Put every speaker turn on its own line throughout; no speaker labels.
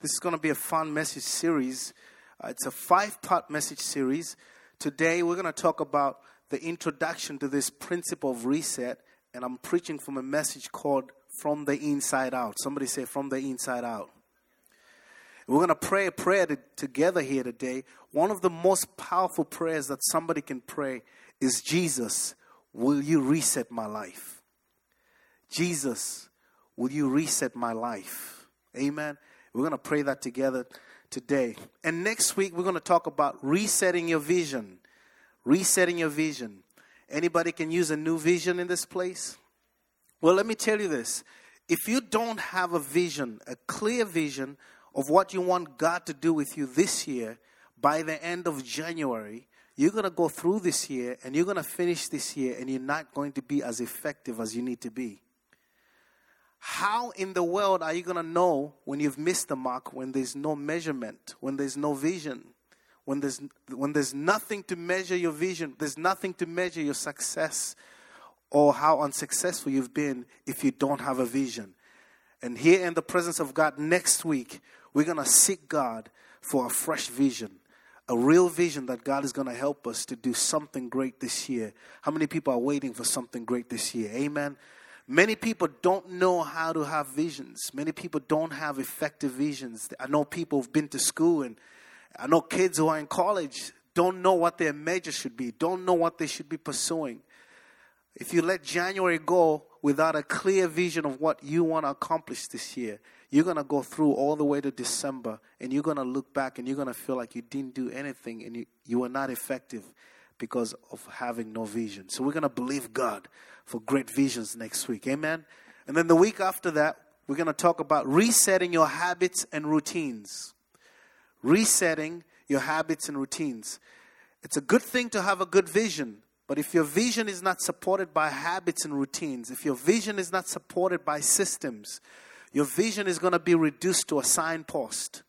This is going to be a fun message series. Uh, it's a five part message series. Today, we're going to talk about the introduction to this principle of reset, and I'm preaching from a message called From the Inside Out. Somebody say, From the Inside Out. We're going to pray a prayer to, together here today. One of the most powerful prayers that somebody can pray is Jesus, will you reset my life? Jesus, will you reset my life? Amen. We're going to pray that together today. And next week, we're going to talk about resetting your vision. Resetting your vision. Anybody can use a new vision in this place? Well, let me tell you this. If you don't have a vision, a clear vision of what you want God to do with you this year, by the end of January, you're going to go through this year and you're going to finish this year and you're not going to be as effective as you need to be. How in the world are you going to know when you've missed the mark when there's no measurement, when there's no vision, when there's, when there's nothing to measure your vision, there's nothing to measure your success or how unsuccessful you've been if you don't have a vision? And here in the presence of God next week, we're going to seek God for a fresh vision, a real vision that God is going to help us to do something great this year. How many people are waiting for something great this year? Amen. Many people don't know how to have visions. Many people don't have effective visions. I know people who've been to school and I know kids who are in college don't know what their major should be, don't know what they should be pursuing. If you let January go without a clear vision of what you want to accomplish this year, you're going to go through all the way to December and you're going to look back and you're going to feel like you didn't do anything and you, you were not effective because of having no vision. So we're going to believe God for great visions next week. Amen. And then the week after that, we're going to talk about resetting your habits and routines. Resetting your habits and routines. It's a good thing to have a good vision, but if your vision is not supported by habits and routines, if your vision is not supported by systems, your vision is going to be reduced to a signpost.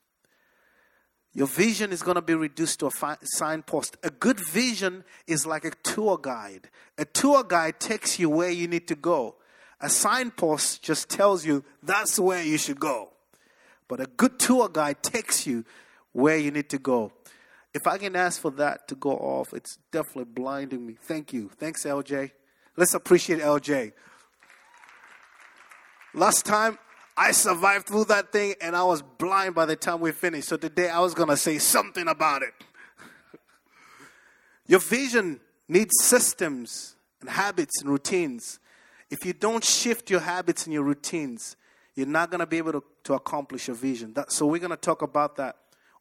Your vision is going to be reduced to a fi- signpost. A good vision is like a tour guide. A tour guide takes you where you need to go. A signpost just tells you that's where you should go. But a good tour guide takes you where you need to go. If I can ask for that to go off, it's definitely blinding me. Thank you. Thanks, LJ. Let's appreciate LJ. Last time, I survived through that thing and I was blind by the time we finished. So today I was going to say something about it. Your vision needs systems and habits and routines. If you don't shift your habits and your routines, you're not going to be able to, to accomplish your vision. That, so we're going to talk about that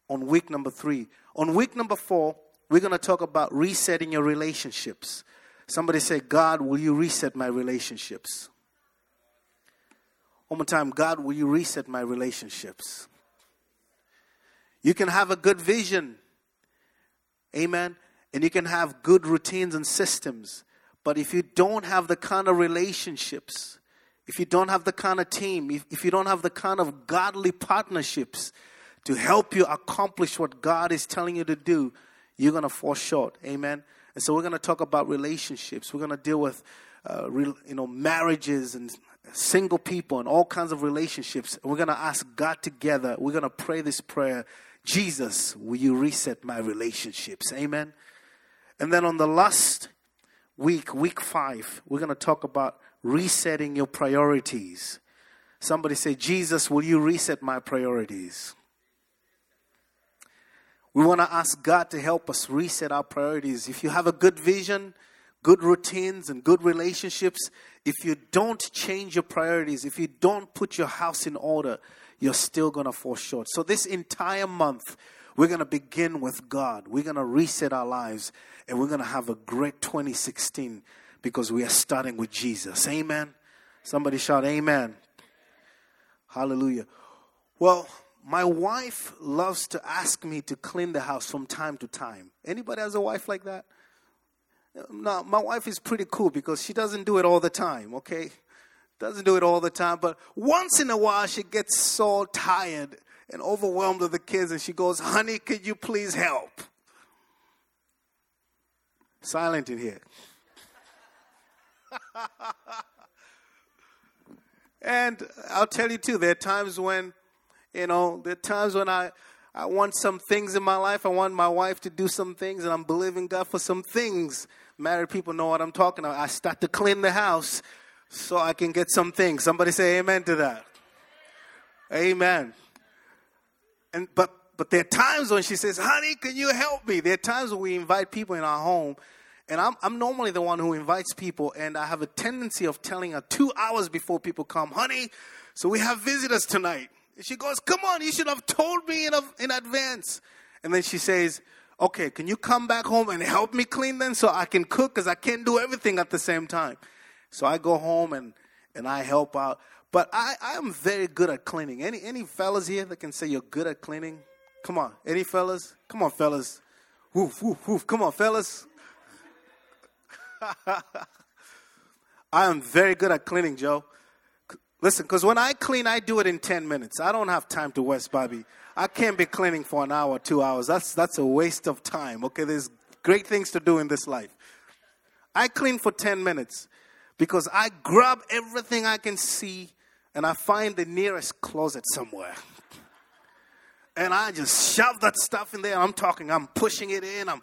on week number three. On week number four, we're going to talk about resetting your relationships. Somebody say, God, will you reset my relationships? One more time, God, will you reset my relationships? You can have a good vision, amen, and you can have good routines and systems. But if you don't have the kind of relationships, if you don't have the kind of team, if, if you don't have the kind of godly partnerships to help you accomplish what God is telling you to do, you're going to fall short. Amen. And so we're going to talk about relationships. We're going to deal with, uh, real, you know, marriages and single people and all kinds of relationships. We're going to ask God together. We're going to pray this prayer Jesus, will you reset my relationships? Amen. And then on the last week, week five, we're going to talk about resetting your priorities. Somebody say, Jesus, will you reset my priorities? We want to ask God to help us reset our priorities. If you have a good vision, good routines and good relationships, if you don't change your priorities, if you don't put your house in order, you're still going to fall short. So, this entire month, we're going to begin with God. We're going to reset our lives and we're going to have a great 2016 because we are starting with Jesus. Amen. Somebody shout, Amen. Hallelujah. Well, my wife loves to ask me to clean the house from time to time. Anybody has a wife like that? Now, my wife is pretty cool because she doesn't do it all the time, okay? Doesn't do it all the time, but once in a while she gets so tired and overwhelmed with the kids and she goes, Honey, could you please help? Silent in here. and I'll tell you too, there are times when You know, there are times when I, I want some things in my life. I want my wife to do some things, and I'm believing God for some things. Married people know what I'm talking about. I start to clean the house so I can get some things. Somebody say amen to that. Amen. And but but there are times when she says, "Honey, can you help me?" There are times when we invite people in our home, and I'm I'm normally the one who invites people, and I have a tendency of telling her two hours before people come, "Honey, so we have visitors tonight." She goes, "Come on, you should have told me in in advance." And then she says, "Okay, can you come back home and help me clean then, so I can cook, because I can't do everything at the same time." So I go home and and I help out. But I, I am very good at cleaning. Any any fellas here that can say you're good at cleaning? Come on. Any fellas? Come on, fellas. Woof, woof, woof. Come on, fellas. I am very good at cleaning, Joe. Listen, because when I clean, I do it in 10 minutes. I don't have time to waste, Bobby. I can't be cleaning for an hour, two hours. That's, that's a waste of time, okay? There's great things to do in this life. I clean for 10 minutes because I grab everything I can see and I find the nearest closet somewhere. And I just shove that stuff in there. I'm talking, I'm pushing it in, I'm,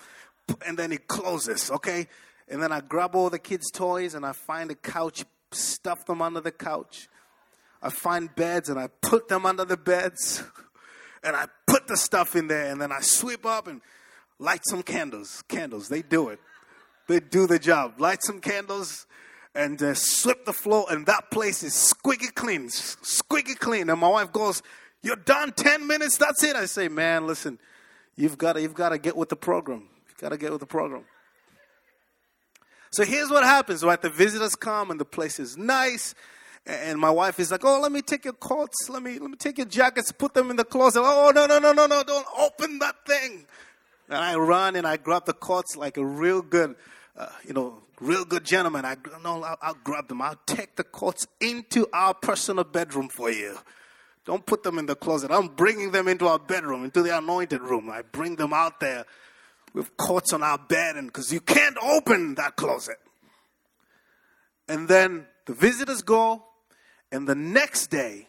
and then it closes, okay? And then I grab all the kids' toys and I find a couch, stuff them under the couch. I find beds and I put them under the beds. And I put the stuff in there and then I sweep up and light some candles. Candles, they do it. They do the job. Light some candles and uh, sweep the floor, and that place is squeaky clean, squeaky clean. And my wife goes, "You're done. Ten minutes. That's it." I say, "Man, listen, you've got to, you've got to get with the program. You've got to get with the program." So here's what happens: right, the visitors come, and the place is nice. And my wife is like, "Oh, let me take your coats. Let me let me take your jackets. Put them in the closet." Oh, no, no, no, no, no! Don't open that thing. And I run and I grab the coats like a real good, uh, you know, real good gentleman. I no, I'll, I'll grab them. I'll take the coats into our personal bedroom for you. Don't put them in the closet. I'm bringing them into our bedroom, into the anointed room. I bring them out there with coats on our bed, and because you can't open that closet. And then the visitors go, and the next day,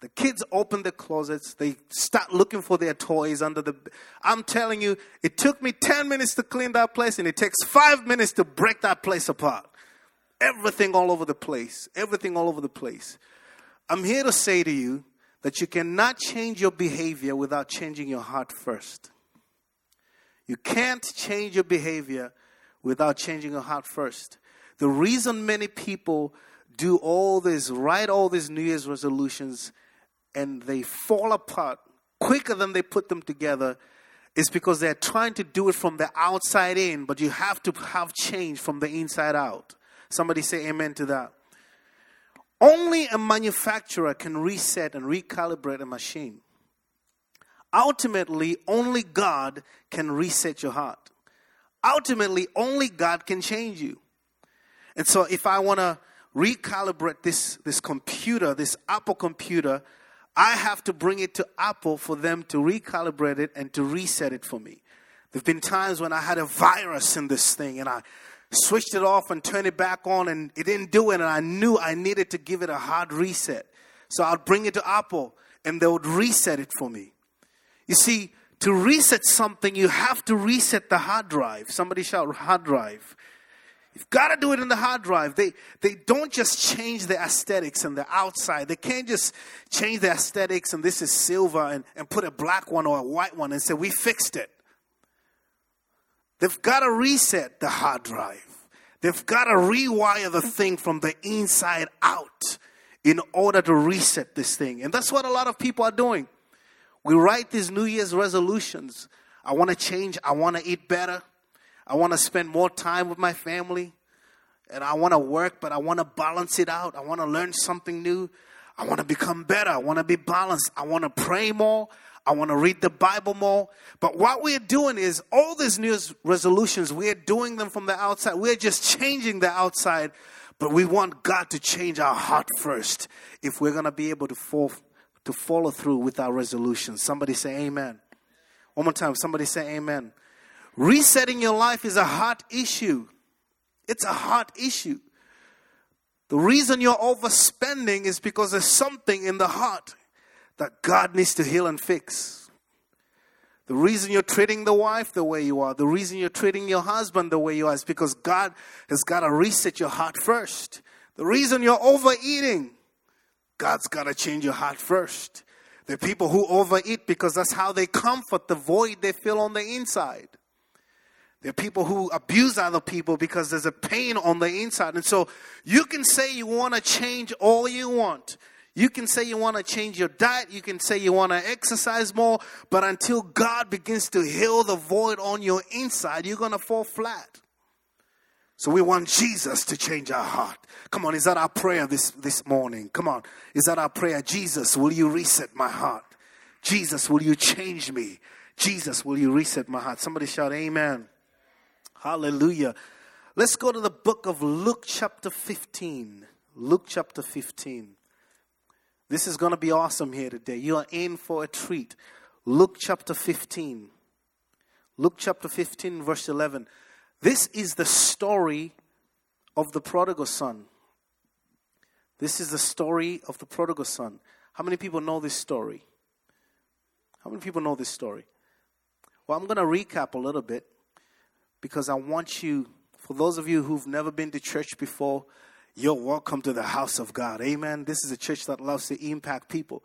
the kids open the closets. They start looking for their toys under the. I'm telling you, it took me 10 minutes to clean that place, and it takes five minutes to break that place apart. Everything all over the place. Everything all over the place. I'm here to say to you that you cannot change your behavior without changing your heart first. You can't change your behavior without changing your heart first. The reason many people do all this, write all these New Year's resolutions, and they fall apart quicker than they put them together is because they're trying to do it from the outside in, but you have to have change from the inside out. Somebody say amen to that. Only a manufacturer can reset and recalibrate a machine. Ultimately, only God can reset your heart. Ultimately, only God can change you. And so, if I want to recalibrate this, this computer, this Apple computer, I have to bring it to Apple for them to recalibrate it and to reset it for me. There have been times when I had a virus in this thing and I switched it off and turned it back on and it didn't do it and I knew I needed to give it a hard reset. So I'd bring it to Apple and they would reset it for me. You see, to reset something, you have to reset the hard drive. Somebody shout hard drive. You've got to do it in the hard drive. They, they don't just change the aesthetics and the outside. They can't just change the aesthetics and this is silver and, and put a black one or a white one and say, we fixed it. They've got to reset the hard drive. They've got to rewire the thing from the inside out in order to reset this thing. And that's what a lot of people are doing. We write these New Year's resolutions. I want to change. I want to eat better. I want to spend more time with my family. And I want to work, but I want to balance it out. I want to learn something new. I want to become better. I want to be balanced. I want to pray more. I want to read the Bible more. But what we're doing is all these new resolutions, we're doing them from the outside. We're just changing the outside, but we want God to change our heart first if we're going to be able to, fall, to follow through with our resolutions. Somebody say amen. One more time. Somebody say amen. Resetting your life is a heart issue. It's a heart issue. The reason you're overspending is because there's something in the heart that God needs to heal and fix. The reason you're treating the wife the way you are, the reason you're treating your husband the way you are is because God has got to reset your heart first. The reason you're overeating, God's got to change your heart first. The people who overeat because that's how they comfort the void they feel on the inside. There are people who abuse other people because there's a pain on the inside. And so you can say you want to change all you want. You can say you want to change your diet. You can say you want to exercise more. But until God begins to heal the void on your inside, you're going to fall flat. So we want Jesus to change our heart. Come on, is that our prayer this, this morning? Come on, is that our prayer? Jesus, will you reset my heart? Jesus, will you change me? Jesus, will you reset my heart? Somebody shout, Amen. Hallelujah. Let's go to the book of Luke, chapter 15. Luke, chapter 15. This is going to be awesome here today. You are in for a treat. Luke, chapter 15. Luke, chapter 15, verse 11. This is the story of the prodigal son. This is the story of the prodigal son. How many people know this story? How many people know this story? Well, I'm going to recap a little bit because I want you, for those of you who've never been to church before, you're welcome to the house of God. Amen. This is a church that loves to impact people.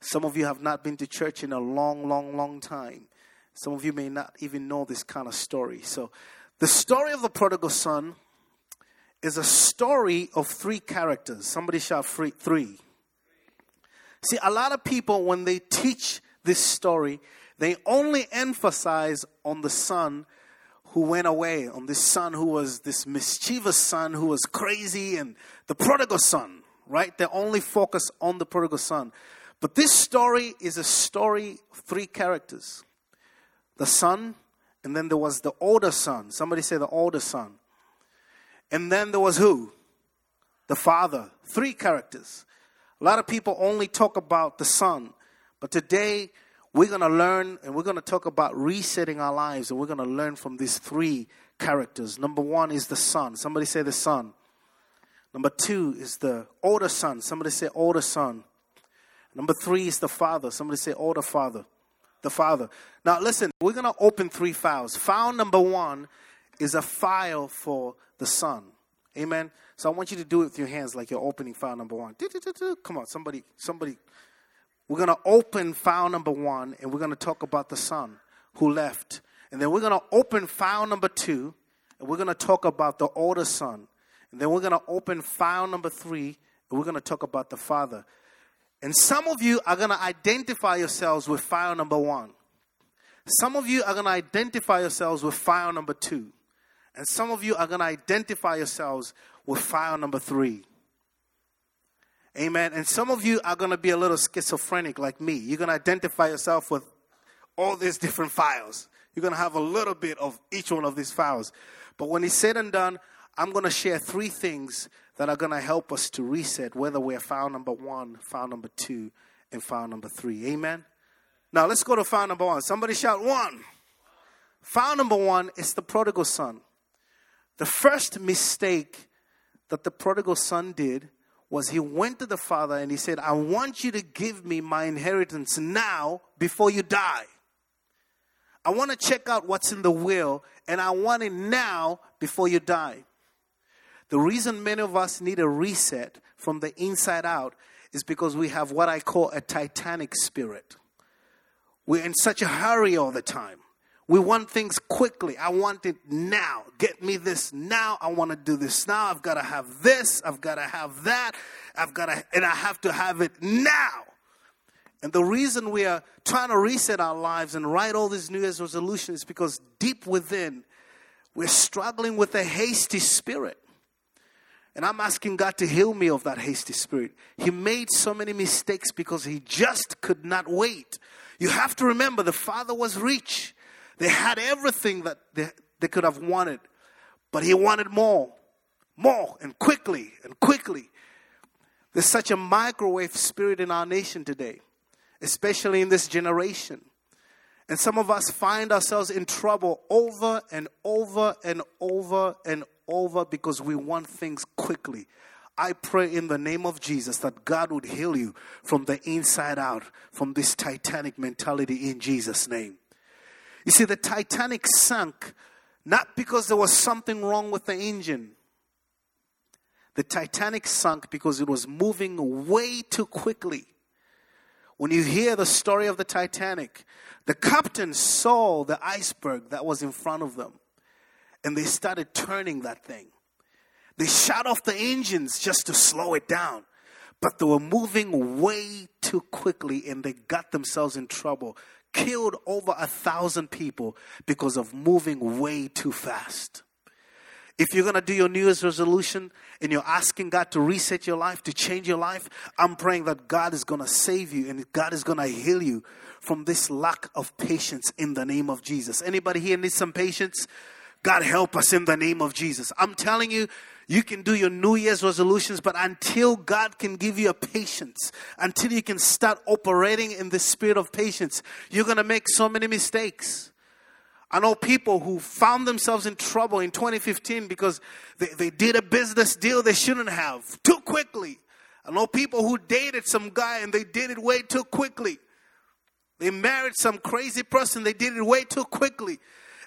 Some of you have not been to church in a long, long, long time. Some of you may not even know this kind of story. So, the story of the prodigal son is a story of three characters. Somebody shout three. See, a lot of people, when they teach this story, they only emphasize on the son who went away, on this son who was this mischievous son who was crazy, and the prodigal son, right? They only focus on the prodigal son. But this story is a story of three characters the son, and then there was the older son. Somebody say the older son. And then there was who? The father. Three characters. A lot of people only talk about the son. But today, we're going to learn and we're going to talk about resetting our lives and we're going to learn from these three characters. Number one is the son. Somebody say the son. Number two is the older son. Somebody say older son. Number three is the father. Somebody say older father. The father. Now listen, we're going to open three files. File number one is a file for the son. Amen. So I want you to do it with your hands like you're opening file number one. Come on, somebody, somebody we're going to open file number one and we're going to talk about the son who left. And then we're going to open file number two and we're going to talk about the older son. And then we're going to open file number three and we're going to talk about the father. And some of you are going to identify yourselves with file number one. Some of you are going to identify yourselves with file number two. And some of you are going to identify yourselves with file number three. Amen. And some of you are going to be a little schizophrenic like me. You're going to identify yourself with all these different files. You're going to have a little bit of each one of these files. But when it's said and done, I'm going to share three things that are going to help us to reset, whether we're file number one, file number two, and file number three. Amen. Now let's go to file number one. Somebody shout one. File number one is the prodigal son. The first mistake that the prodigal son did was he went to the father and he said, I want you to give me my inheritance now before you die. I want to check out what's in the will and I want it now before you die. The reason many of us need a reset from the inside out is because we have what I call a titanic spirit. We're in such a hurry all the time. We want things quickly. I want it now. Get me this now. I want to do this now. I've got to have this. I've got to have that. I've got to, and I have to have it now. And the reason we are trying to reset our lives and write all these New Year's resolutions is because deep within, we're struggling with a hasty spirit. And I'm asking God to heal me of that hasty spirit. He made so many mistakes because he just could not wait. You have to remember the father was rich. They had everything that they, they could have wanted, but he wanted more, more, and quickly, and quickly. There's such a microwave spirit in our nation today, especially in this generation. And some of us find ourselves in trouble over and over and over and over because we want things quickly. I pray in the name of Jesus that God would heal you from the inside out, from this Titanic mentality in Jesus' name. You see, the Titanic sank not because there was something wrong with the engine. The Titanic sunk because it was moving way too quickly. When you hear the story of the Titanic, the captain saw the iceberg that was in front of them and they started turning that thing. They shut off the engines just to slow it down, but they were moving way too quickly and they got themselves in trouble. Killed over a thousand people because of moving way too fast. If you're going to do your New Year's resolution and you're asking God to reset your life, to change your life, I'm praying that God is going to save you and God is going to heal you from this lack of patience in the name of Jesus. Anybody here needs some patience? God help us in the name of Jesus. I'm telling you, you can do your New Year's resolutions, but until God can give you a patience, until you can start operating in the spirit of patience, you're going to make so many mistakes. I know people who found themselves in trouble in 2015 because they, they did a business deal they shouldn't have too quickly. I know people who dated some guy and they did it way too quickly. They married some crazy person, they did it way too quickly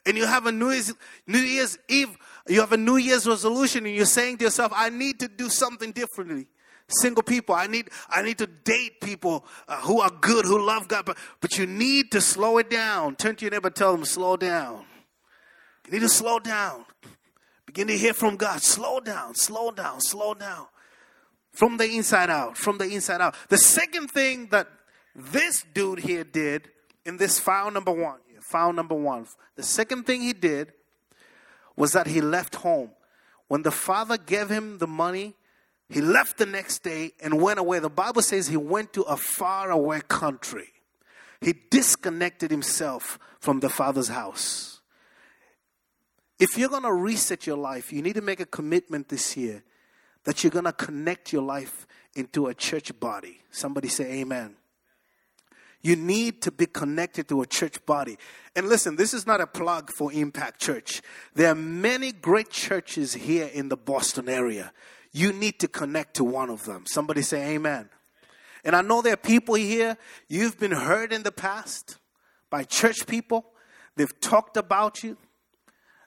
and you have a New Year's, New Year's Eve, you have a New Year's resolution, and you're saying to yourself, I need to do something differently. Single people, I need, I need to date people uh, who are good, who love God, but, but you need to slow it down. Turn to your neighbor, tell them, slow down. You need to slow down. Begin to hear from God. Slow down, slow down, slow down. From the inside out, from the inside out. The second thing that this dude here did in this file number one, file number one. The second thing he did was that he left home. When the father gave him the money, he left the next day and went away. The Bible says he went to a faraway country. He disconnected himself from the father's house. If you're going to reset your life, you need to make a commitment this year that you're going to connect your life into a church body. Somebody say, Amen. You need to be connected to a church body. And listen, this is not a plug for Impact Church. There are many great churches here in the Boston area. You need to connect to one of them. Somebody say amen. And I know there are people here, you've been hurt in the past by church people. They've talked about you.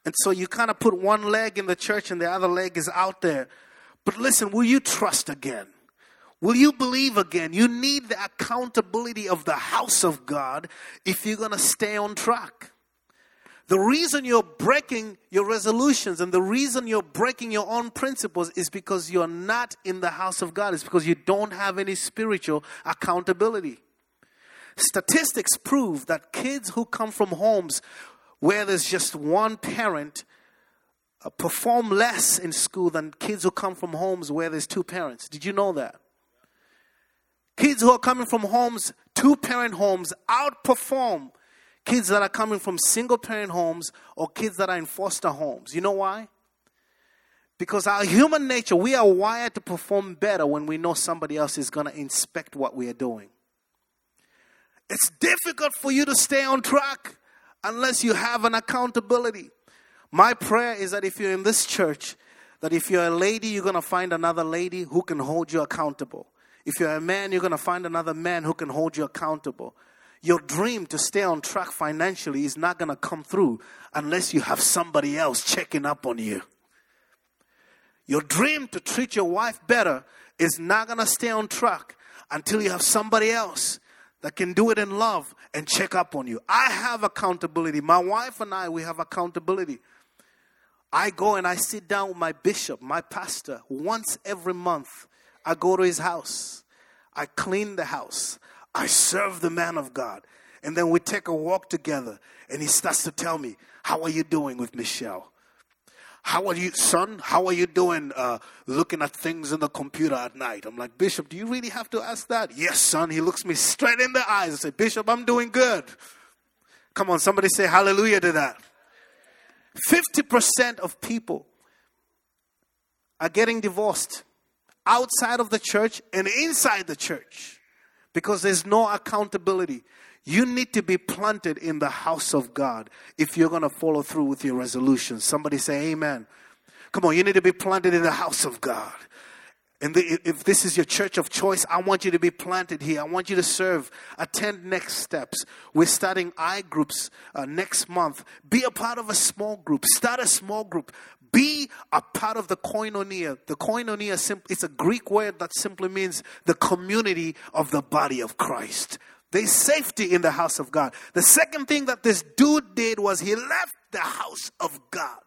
And so you kind of put one leg in the church and the other leg is out there. But listen, will you trust again? Will you believe again? You need the accountability of the house of God if you're going to stay on track. The reason you're breaking your resolutions and the reason you're breaking your own principles is because you're not in the house of God. It's because you don't have any spiritual accountability. Statistics prove that kids who come from homes where there's just one parent uh, perform less in school than kids who come from homes where there's two parents. Did you know that? Kids who are coming from homes, two parent homes, outperform kids that are coming from single parent homes or kids that are in foster homes. You know why? Because our human nature, we are wired to perform better when we know somebody else is going to inspect what we are doing. It's difficult for you to stay on track unless you have an accountability. My prayer is that if you're in this church, that if you're a lady, you're going to find another lady who can hold you accountable. If you're a man, you're going to find another man who can hold you accountable. Your dream to stay on track financially is not going to come through unless you have somebody else checking up on you. Your dream to treat your wife better is not going to stay on track until you have somebody else that can do it in love and check up on you. I have accountability. My wife and I, we have accountability. I go and I sit down with my bishop, my pastor, once every month I go to his house. I clean the house. I serve the man of God. And then we take a walk together. And he starts to tell me, How are you doing with Michelle? How are you, son? How are you doing uh, looking at things in the computer at night? I'm like, Bishop, do you really have to ask that? Yes, son. He looks me straight in the eyes and say, Bishop, I'm doing good. Come on, somebody say hallelujah to that. 50% of people are getting divorced outside of the church and inside the church because there's no accountability. You need to be planted in the house of God if you're going to follow through with your resolutions. Somebody say amen. Come on, you need to be planted in the house of God. And the, if this is your church of choice, I want you to be planted here. I want you to serve. Attend next steps. We're starting I groups uh, next month. Be a part of a small group. Start a small group. Be a part of the koinonia. The koinonia is a Greek word that simply means the community of the body of Christ. There's safety in the house of God. The second thing that this dude did was he left the house of God.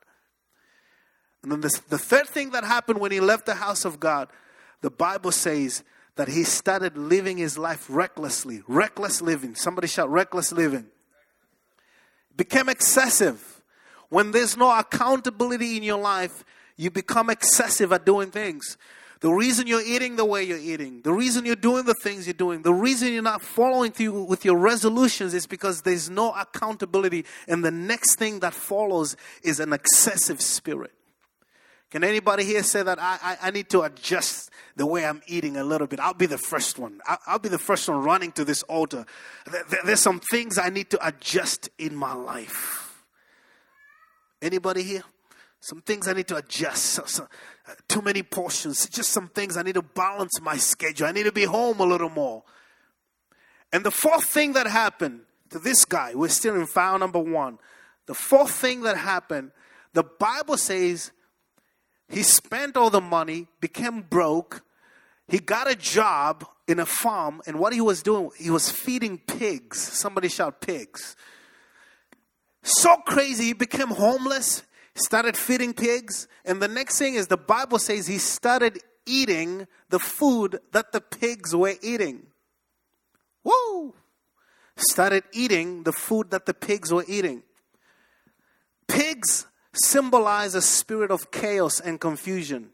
And then this, the third thing that happened when he left the house of God the Bible says that he started living his life recklessly. Reckless living. Somebody shout, reckless living. Became excessive. When there's no accountability in your life, you become excessive at doing things. The reason you're eating the way you're eating, the reason you're doing the things you're doing, the reason you're not following through with your resolutions is because there's no accountability. And the next thing that follows is an excessive spirit. Can anybody here say that I, I, I, need to adjust the way I'm eating a little bit? I'll be the first one. I'll, I'll be the first one running to this altar. There, there's some things I need to adjust in my life. Anybody here? Some things I need to adjust. So, so, uh, too many portions. Just some things I need to balance my schedule. I need to be home a little more. And the fourth thing that happened to this guy, we're still in file number one. The fourth thing that happened, the Bible says he spent all the money, became broke. He got a job in a farm, and what he was doing, he was feeding pigs. Somebody shout pigs. So crazy, he became homeless, started feeding pigs, and the next thing is the Bible says he started eating the food that the pigs were eating. Woo! Started eating the food that the pigs were eating. Pigs symbolize a spirit of chaos and confusion.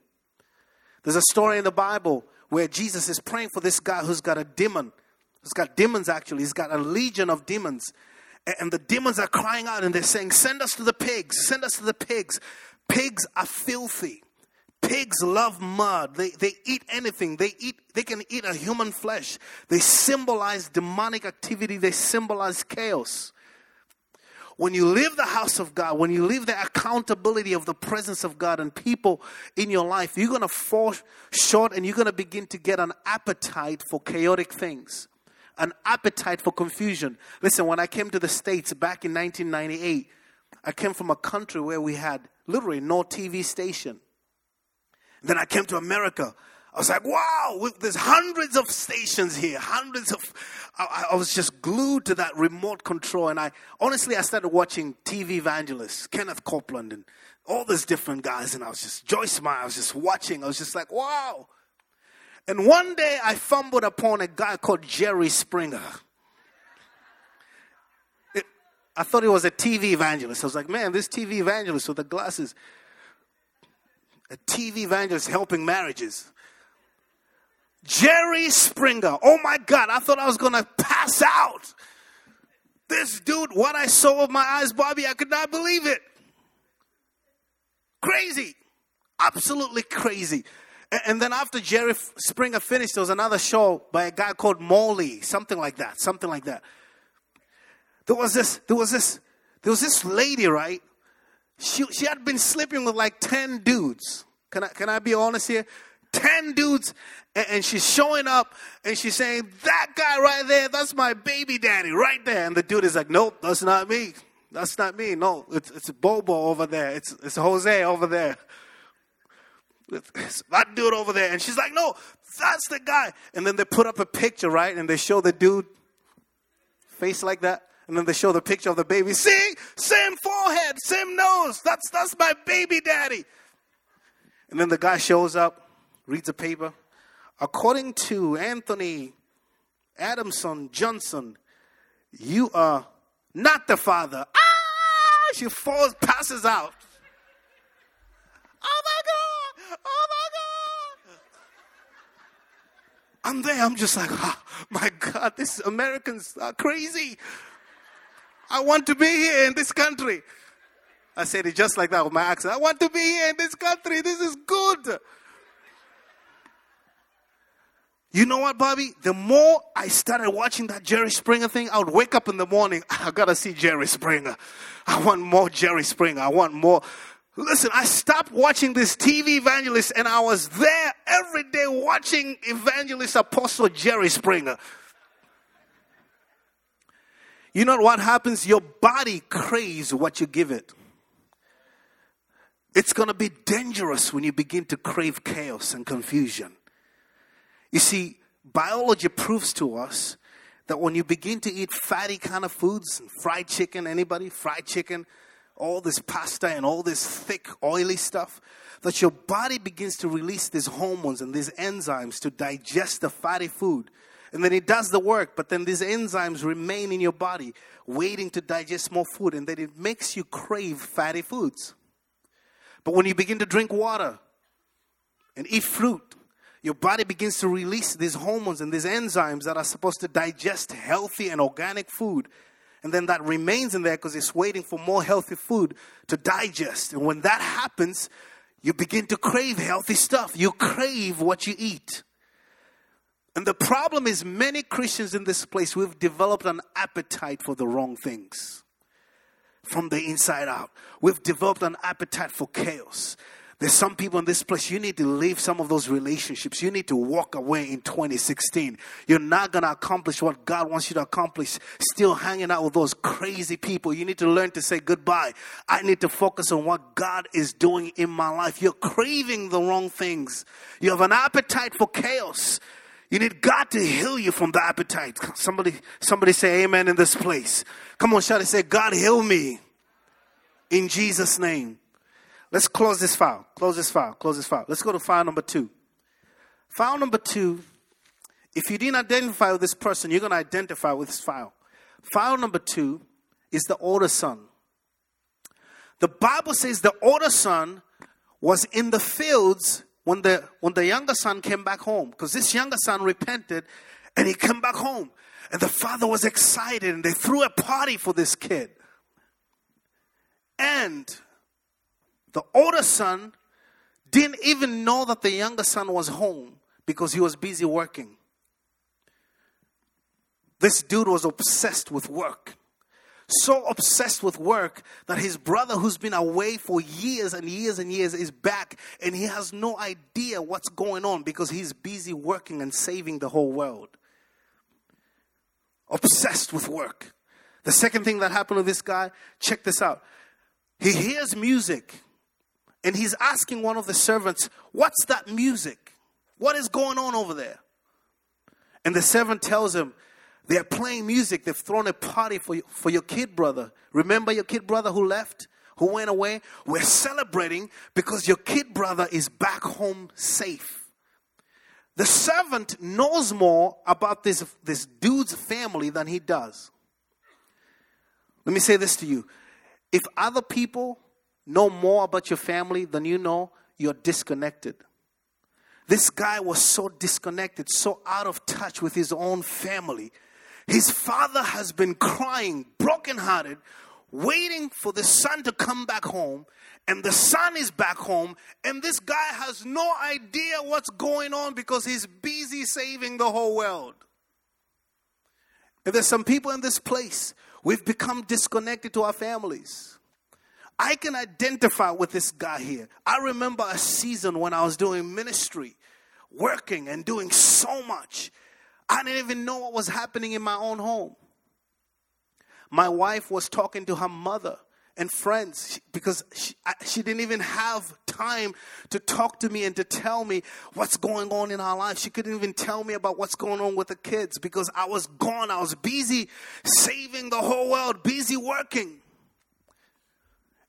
There's a story in the Bible where Jesus is praying for this guy who's got a demon. He's got demons actually. He's got a legion of demons. And the demons are crying out and they're saying, Send us to the pigs, send us to the pigs. Pigs are filthy. Pigs love mud. They, they eat anything. They eat they can eat a human flesh. They symbolize demonic activity, they symbolize chaos. When you leave the house of God, when you leave the accountability of the presence of God and people in your life, you're going to fall short and you're going to begin to get an appetite for chaotic things, an appetite for confusion. Listen, when I came to the States back in 1998, I came from a country where we had literally no TV station. Then I came to America I was like, wow, there's hundreds of stations here, hundreds of. I, I, was just glued to that remote control. And I honestly, I started watching TV evangelists, Kenneth Copeland, and all these different guys. And I was just, Joyce Meyer, I was just watching. I was just like, wow. And one day I fumbled upon a guy called Jerry Springer. It, I thought he was a TV evangelist. I was like, man, this TV evangelist with the glasses, a TV evangelist helping marriages. Jerry Springer. Oh my God, I thought I was going to pass out. This dude, what I saw with my eyes, Bobby, I could not believe it. Crazy. Absolutely crazy. And then after Jerry Springer finished, there was another show by a guy called Maury, something like that, something like that. There was this, there was this, there was this lady, right? She, she had been sleeping with like 10 dudes. Can I, can I be honest here? 10 dudes and she's showing up and she's saying, That guy right there, that's my baby daddy right there. And the dude is like, Nope, that's not me. That's not me. No, it's, it's Bobo over there. It's, it's Jose over there. It's that dude over there. And she's like, No, that's the guy. And then they put up a picture, right? And they show the dude face like that. And then they show the picture of the baby. See? Same forehead, same nose. That's, that's my baby daddy. And then the guy shows up reads a paper. According to Anthony Adamson Johnson, you are not the father. Ah! She falls, passes out. Oh my God! Oh my God! I'm there, I'm just like, oh my God, these Americans are crazy. I want to be here in this country. I said it just like that with my accent. I want to be here in this country. This is good. You know what, Bobby? The more I started watching that Jerry Springer thing, I would wake up in the morning. I gotta see Jerry Springer. I want more Jerry Springer. I want more. Listen, I stopped watching this TV evangelist and I was there every day watching evangelist apostle Jerry Springer. You know what happens? Your body craves what you give it. It's going to be dangerous when you begin to crave chaos and confusion. You see, biology proves to us that when you begin to eat fatty kind of foods, fried chicken, anybody? Fried chicken, all this pasta and all this thick, oily stuff, that your body begins to release these hormones and these enzymes to digest the fatty food. And then it does the work, but then these enzymes remain in your body waiting to digest more food, and then it makes you crave fatty foods. But when you begin to drink water and eat fruit, your body begins to release these hormones and these enzymes that are supposed to digest healthy and organic food. And then that remains in there because it's waiting for more healthy food to digest. And when that happens, you begin to crave healthy stuff. You crave what you eat. And the problem is, many Christians in this place, we've developed an appetite for the wrong things from the inside out. We've developed an appetite for chaos. There's some people in this place, you need to leave some of those relationships. You need to walk away in 2016. You're not going to accomplish what God wants you to accomplish, still hanging out with those crazy people. You need to learn to say goodbye. I need to focus on what God is doing in my life. You're craving the wrong things. You have an appetite for chaos. You need God to heal you from the appetite. Somebody, somebody say amen in this place. Come on, shout it. Say, God, heal me in Jesus' name. Let's close this file. Close this file. Close this file. Let's go to file number two. File number two, if you didn't identify with this person, you're going to identify with this file. File number two is the older son. The Bible says the older son was in the fields when the when the younger son came back home because this younger son repented and he came back home and the father was excited and they threw a party for this kid and the older son didn't even know that the younger son was home because he was busy working. This dude was obsessed with work. So obsessed with work that his brother, who's been away for years and years and years, is back and he has no idea what's going on because he's busy working and saving the whole world. Obsessed with work. The second thing that happened to this guy, check this out. He hears music and he's asking one of the servants, What's that music? What is going on over there? And the servant tells him, They're playing music. They've thrown a party for, you, for your kid brother. Remember your kid brother who left, who went away? We're celebrating because your kid brother is back home safe. The servant knows more about this, this dude's family than he does. Let me say this to you. If other people know more about your family than you know, you're disconnected. This guy was so disconnected, so out of touch with his own family. His father has been crying, brokenhearted, waiting for the son to come back home. And the son is back home, and this guy has no idea what's going on because he's busy saving the whole world. If there's some people in this place, we've become disconnected to our families. I can identify with this guy here. I remember a season when I was doing ministry, working and doing so much. I didn't even know what was happening in my own home. My wife was talking to her mother and friends because she, she, didn't even have time to talk to me and to tell me what's going on in our life. She couldn't even tell me about what's going on with the kids because I was gone. I was busy saving the whole world, busy working.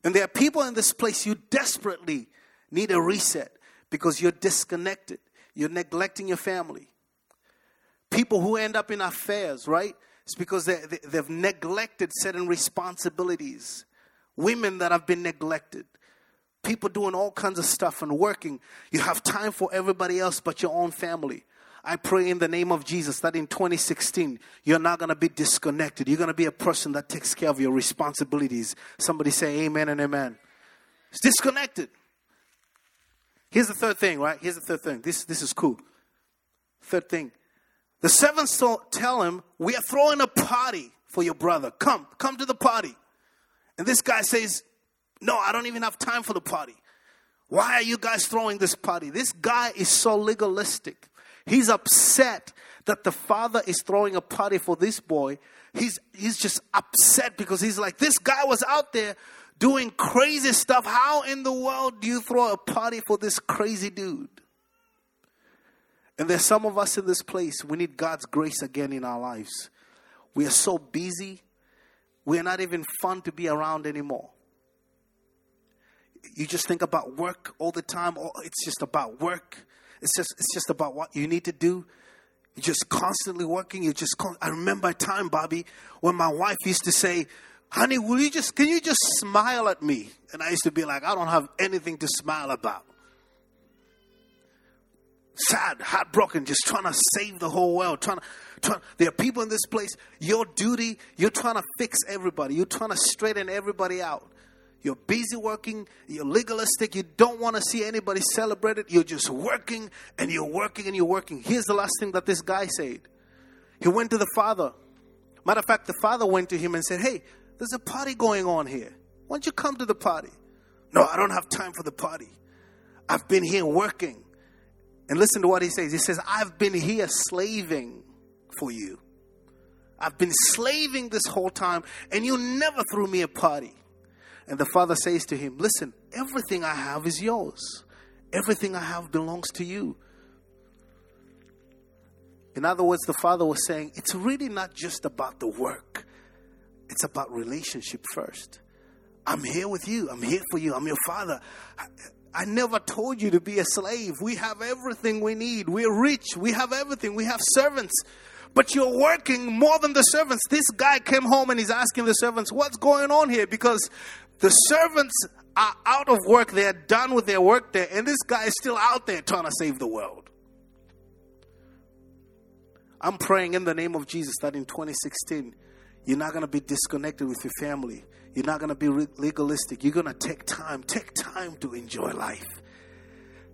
And there are people in this place you desperately need a reset because you're disconnected. You're neglecting your family. People who end up in affairs, right? It's because they, they, have neglected certain responsibilities. Women that have been neglected. People doing all kinds of stuff and working. You have time for everybody else but your own family. I pray in the name of Jesus that in 2016, you're not going to be disconnected. You're going to be a person that takes care of your responsibilities. Somebody say amen and amen. It's disconnected. Here's the third thing, right? Here's the third thing. This, this is cool. Third thing. The servants tell him, We are throwing a party for your brother. Come, come to the party. And this guy says, No, I don't even have time for the party. Why are you guys throwing this party? This guy is so legalistic. He's upset that the father is throwing a party for this boy. He's, he's just upset because he's like, this guy was out there doing crazy stuff. How in the world do you throw a party for this crazy dude? And there's some of us in this place, we need God's grace again in our lives. We are so busy, we are not even fun to be around anymore. You just think about work all the time, or it's just about work. It's just it's just about what you need to do. You're just constantly working. You just con- I remember a time, Bobby, when my wife used to say, "Honey, will you just can you just smile at me?" And I used to be like, "I don't have anything to smile about." Sad, heartbroken, just trying to save the whole world. Trying to, trying, there are people in this place. Your duty, you're trying to fix everybody. You're trying to straighten everybody out. You're busy working, you're legalistic, you don't want to see anybody celebrate it. You're just working and you're working and you're working. Here's the last thing that this guy said. He went to the father. Matter of fact, the father went to him and said, Hey, there's a party going on here. Why don't you come to the party? No, I don't have time for the party. I've been here working. And listen to what he says. He says, I've been here slaving for you. I've been slaving this whole time, and you never threw me a party. And the father says to him, Listen, everything I have is yours. Everything I have belongs to you. In other words, the father was saying, It's really not just about the work, it's about relationship first. I'm here with you. I'm here for you. I'm your father. I, never told you to be a slave. We have everything we need. We're rich. We have everything. We have servants but you're working more than the servants. This guy came home and he's asking the servants, What's going on here? Because the servants are out of work, they're done with their work there, and this guy is still out there trying to save the world. I'm praying in the name of Jesus that in 2016, you're not going to be disconnected with your family. You're not going to be legalistic. You're going to take time. Take time to enjoy life.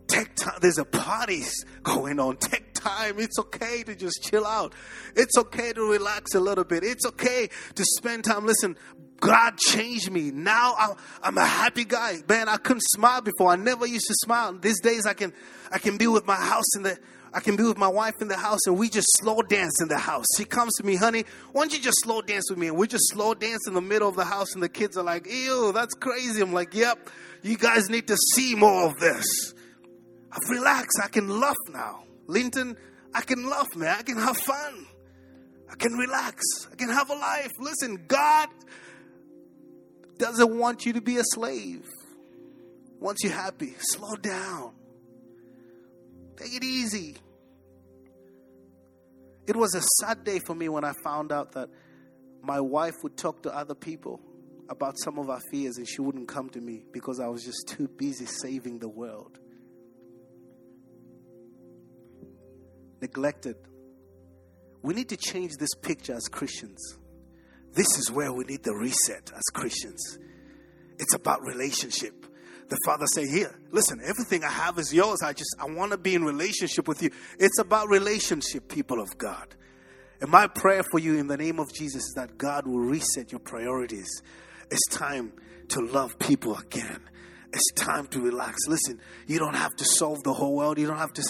Take time. There's a parties going on. Take time. It's okay to just chill out. It's okay to relax a little bit. It's okay to spend time. Listen, God changed me. Now I'm a happy guy. Man, I couldn't smile before. I never used to smile. These days I can I can be with my house in the I can be with my wife in the house and we just slow dance in the house. She comes to me, honey, why don't you just slow dance with me? And we just slow dance in the middle of the house and the kids are like, ew, that's crazy. I'm like, yep, you guys need to see more of this. I've relaxed. I can laugh now. Linton, I can laugh, man. I can have fun. I can relax. I can have a life. Listen, God doesn't want you to be a slave. Wants you happy. Slow down. Take it easy. It was a sad day for me when I found out that my wife would talk to other people about some of our fears and she wouldn't come to me because I was just too busy saving the world. Neglected. We need to change this picture as Christians. This is where we need the reset as Christians. It's about relationship. The father say, "Here, listen. Everything I have is yours. I just I want to be in relationship with you. It's about relationship, people of God." And my prayer for you in the name of Jesus is that God will reset your priorities. It's time to love people again. It's time to relax. Listen, you don't have to solve the whole world. You don't have to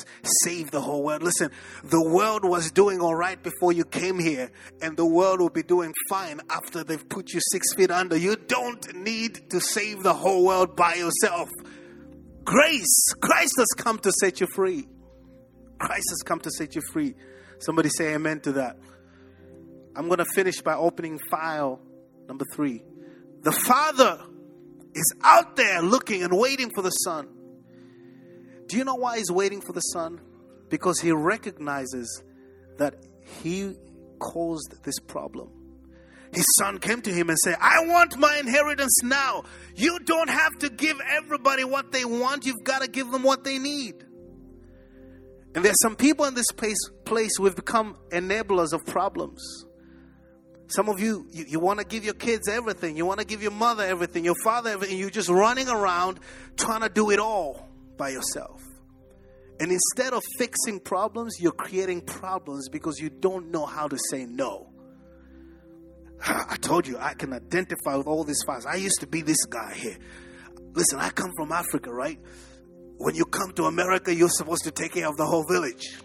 save the whole world. Listen, the world was doing all right before you came here, and the world will be doing fine after they've put you six feet under. You don't need to save the whole world by yourself. Grace, Christ has come to set you free. Christ has come to set you free. Somebody say amen to that. I'm going to finish by opening file number three. The Father is out there looking and waiting for the son. Do you know why he's waiting for the son? Because he recognizes that he caused this problem. His son came to him and said, I want my inheritance now. You don't have to give everybody what they want, you've got to give them what they need. And there's some people in this place, place who have become enablers of problems. Some of you, you, you want to give your kids everything. You want to give your mother everything, your father everything. You're just running around trying to do it all by yourself. And instead of fixing problems, you're creating problems because you don't know how to say no. I told you I can identify with all these files. I used to be this guy here. Listen, I come from Africa, right? When you come to America, you're supposed to take care of the whole village.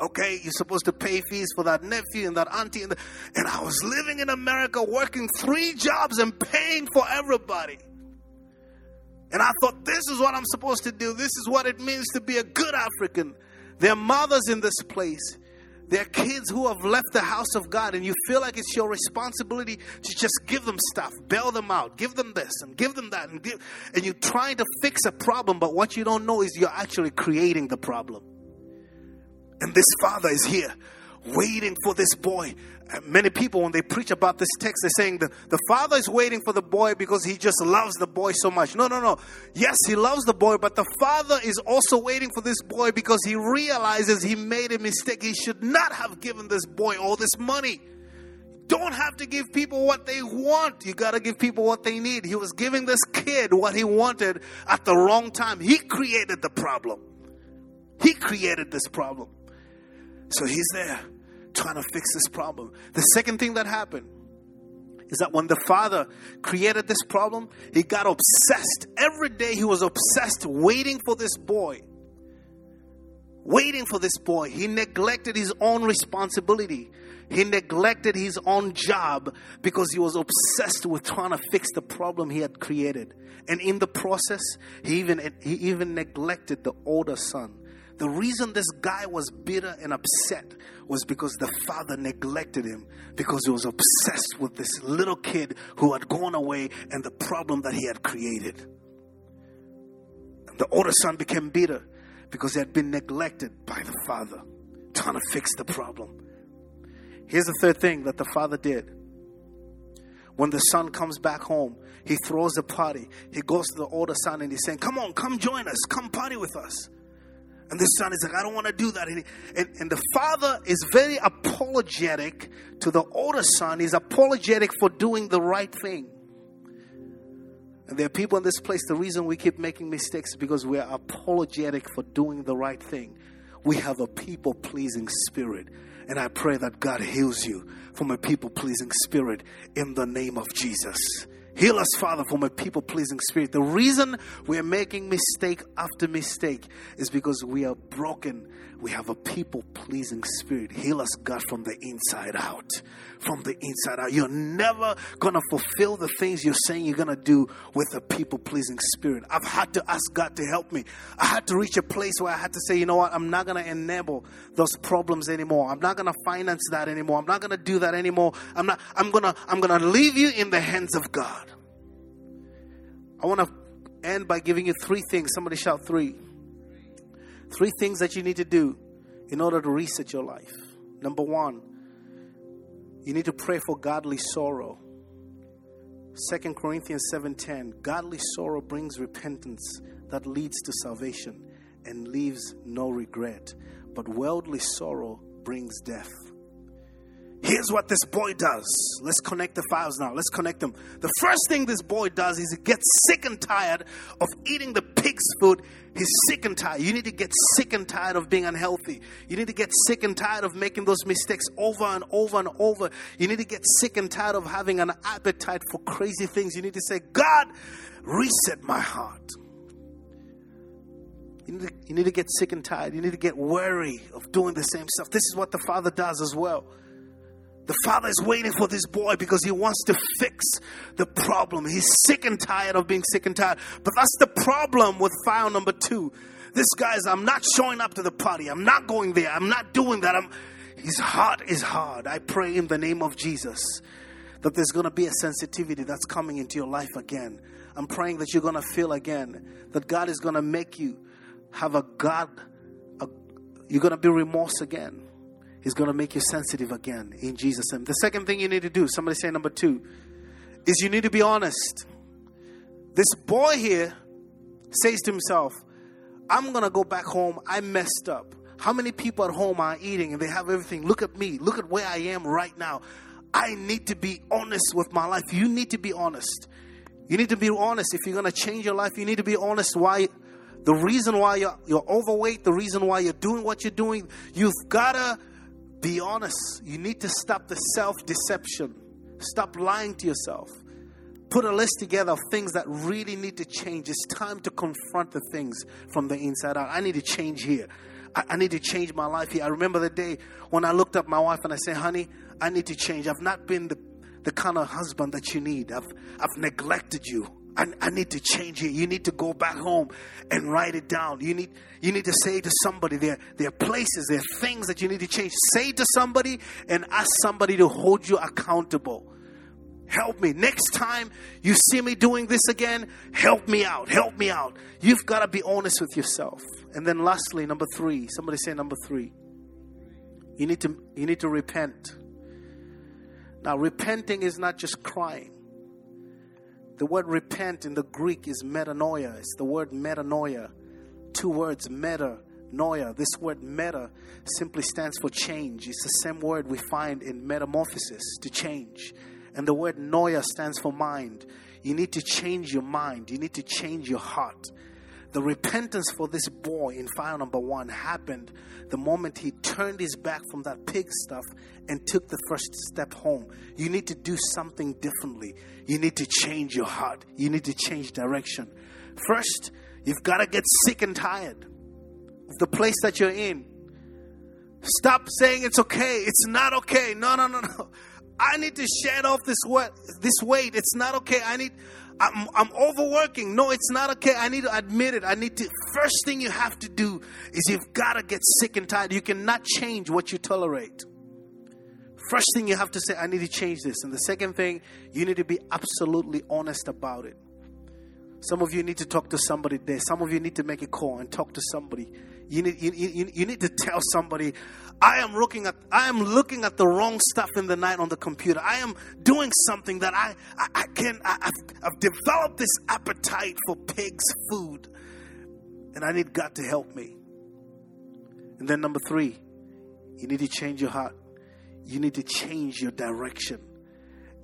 Okay, you're supposed to pay fees for that nephew and that auntie. And, the, and I was living in America working three jobs and paying for everybody. And I thought, this is what I'm supposed to do. This is what it means to be a good African. There are mothers in this place. There are kids who have left the house of God, and you feel like it's your responsibility to just give them stuff, bail them out, give them this and give them that, and give, and you're trying to fix a problem, but what you don't know is you're actually creating the problem. And this father is here waiting for this boy. Many people, when they preach about this text, they're saying the, the father is waiting for the boy because he just loves the boy so much. No, no, no. Yes, he loves the boy, but the father is also waiting for this boy because he realizes he made a mistake. He should not have given this boy all this money. Don't have to give people what they want. You got to give people what they need. He was giving this kid what he wanted at the wrong time. He created the problem. He created this problem. So he's there trying to fix this problem. The second thing that happened is that when the father created this problem, he got obsessed. Every day he was obsessed waiting for this boy. Waiting for this boy. He neglected his own responsibility. He neglected his own job because he was obsessed with trying to fix the problem he had created. And in the process, he even, he even neglected the older son. The reason this guy was bitter and upset was because the father neglected him because he was obsessed with this little kid who had gone away and the problem that he had created. And the older son became bitter because he had been neglected by the father, trying to fix the problem. Here's the third thing that the father did. When the son comes back home, he throws a party. He goes to the older son and he's saying, Come on, come join us, come party with us. And the son is like, I don't want to do that. And, and, and, the father is very apologetic to the older son. He's apologetic for doing the right thing. And there are people in this place, the reason we keep making mistakes is because we are apologetic for doing the right thing. We have a people pleasing spirit. And I pray that God heals you from a people pleasing spirit in the name of Jesus. Heal us, Father, from a people pleasing spirit. The reason we are making mistake after mistake is because we are broken. We have a people pleasing spirit. Heal us, God, from the inside out. From the inside out. You're never going to fulfill the things you're saying you're going to do with a people pleasing spirit. I've had to ask God to help me. I had to reach a place where I had to say, you know what? I'm not going to enable those problems anymore. I'm not going to finance that anymore. I'm not going to do that anymore. I'm not, I'm going to, I'm going to leave you in the hands of God. I want to end by giving you three things. Somebody shout three. Three things that you need to do in order to reset your life. Number one, you need to pray for godly sorrow. Second Corinthians 7:10 Godly sorrow brings repentance that leads to salvation and leaves no regret, but worldly sorrow brings death. Here's what this boy does. Let's connect the files now. Let's connect them. The first thing this boy does is he gets sick and tired of eating the food. He's sick and tired. You need to get sick and tired of being unhealthy. You need to get sick and tired of making those mistakes over and over and over. You need to get sick and tired of having an appetite for crazy things. You need to say, God, reset my heart. You need, to, you need to get sick and tired. You need to get weary of doing the same stuff. This is what the Father does as well. The father is waiting for this boy because he wants to fix the problem. He's sick and tired of being sick and tired. But that's the problem with file number two. This guy's, I'm not showing up to the party. I'm not going there. I'm not doing that. I'm, his heart is hard. I pray in the name of Jesus that there's going to be a sensitivity that's coming into your life again. I'm praying that you're going to feel again that God is going to make you have a God, a, you're going to be remorse again. He's going to make you sensitive again in Jesus' name. The second thing you need to do, somebody say number two, is you need to be honest. This boy here says to himself, I'm going to go back home. I messed up. How many people at home are eating and they have everything? Look at me. Look at where I am right now. I need to be honest with my life. You need to be honest. You need to be honest. If you're going to change your life, you need to be honest why the reason why you're, you're overweight, the reason why you're doing what you're doing, you've got to be honest. You need to stop the self deception. Stop lying to yourself. put a list together of things that really need to change. It's time to confront the things from the inside out. I need to change here. I, I need to change my life here. I remember the day when I looked up my wife and I said, honey, I need to change. I've not been the, the kind of husband that you need. I've, I've neglected you. I, I need to change it. You need to go back home and write it down. You need you need to say to somebody there there are places, there are things that you need to change. Say to somebody and ask somebody to hold you accountable. Help me. Next time you see me doing this again, help me out. Help me out. You've got to be honest with yourself. And then lastly, number 3. Somebody say number 3. You need to you need to repent. Now, repenting is not just crying. The word repent in the Greek is metanoia. It's the word metanoia. Two words, meta, noia. This word meta simply stands for change. It's the same word we find in metamorphosis, to change. And the word noia stands for mind. You need to change your mind, you need to change your heart. The repentance for this boy in file number one happened the moment he turned his back from that pig stuff and took the first step home. You need to do something differently. You need to change your heart. You need to change direction. First, you've got to get sick and tired of the place that you're in. Stop saying it's okay. It's not okay. No, no, no, no. I need to shed off this weight. This weight. It's not okay. I need. I'm, I'm overworking. No, it's not okay. I need to admit it. I need to. First thing you have to do is you've got to get sick and tired. You cannot change what you tolerate. First thing you have to say, I need to change this. And the second thing, you need to be absolutely honest about it. Some of you need to talk to somebody there. Some of you need to make a call and talk to somebody. You need, you, you, you need to tell somebody, I am looking at I am looking at the wrong stuff in the night on the computer. I am doing something that I I, I can I, have I've developed this appetite for pigs food, and I need God to help me. And then number three, you need to change your heart. You need to change your direction,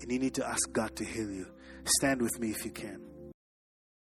and you need to ask God to heal you. Stand with me if you can.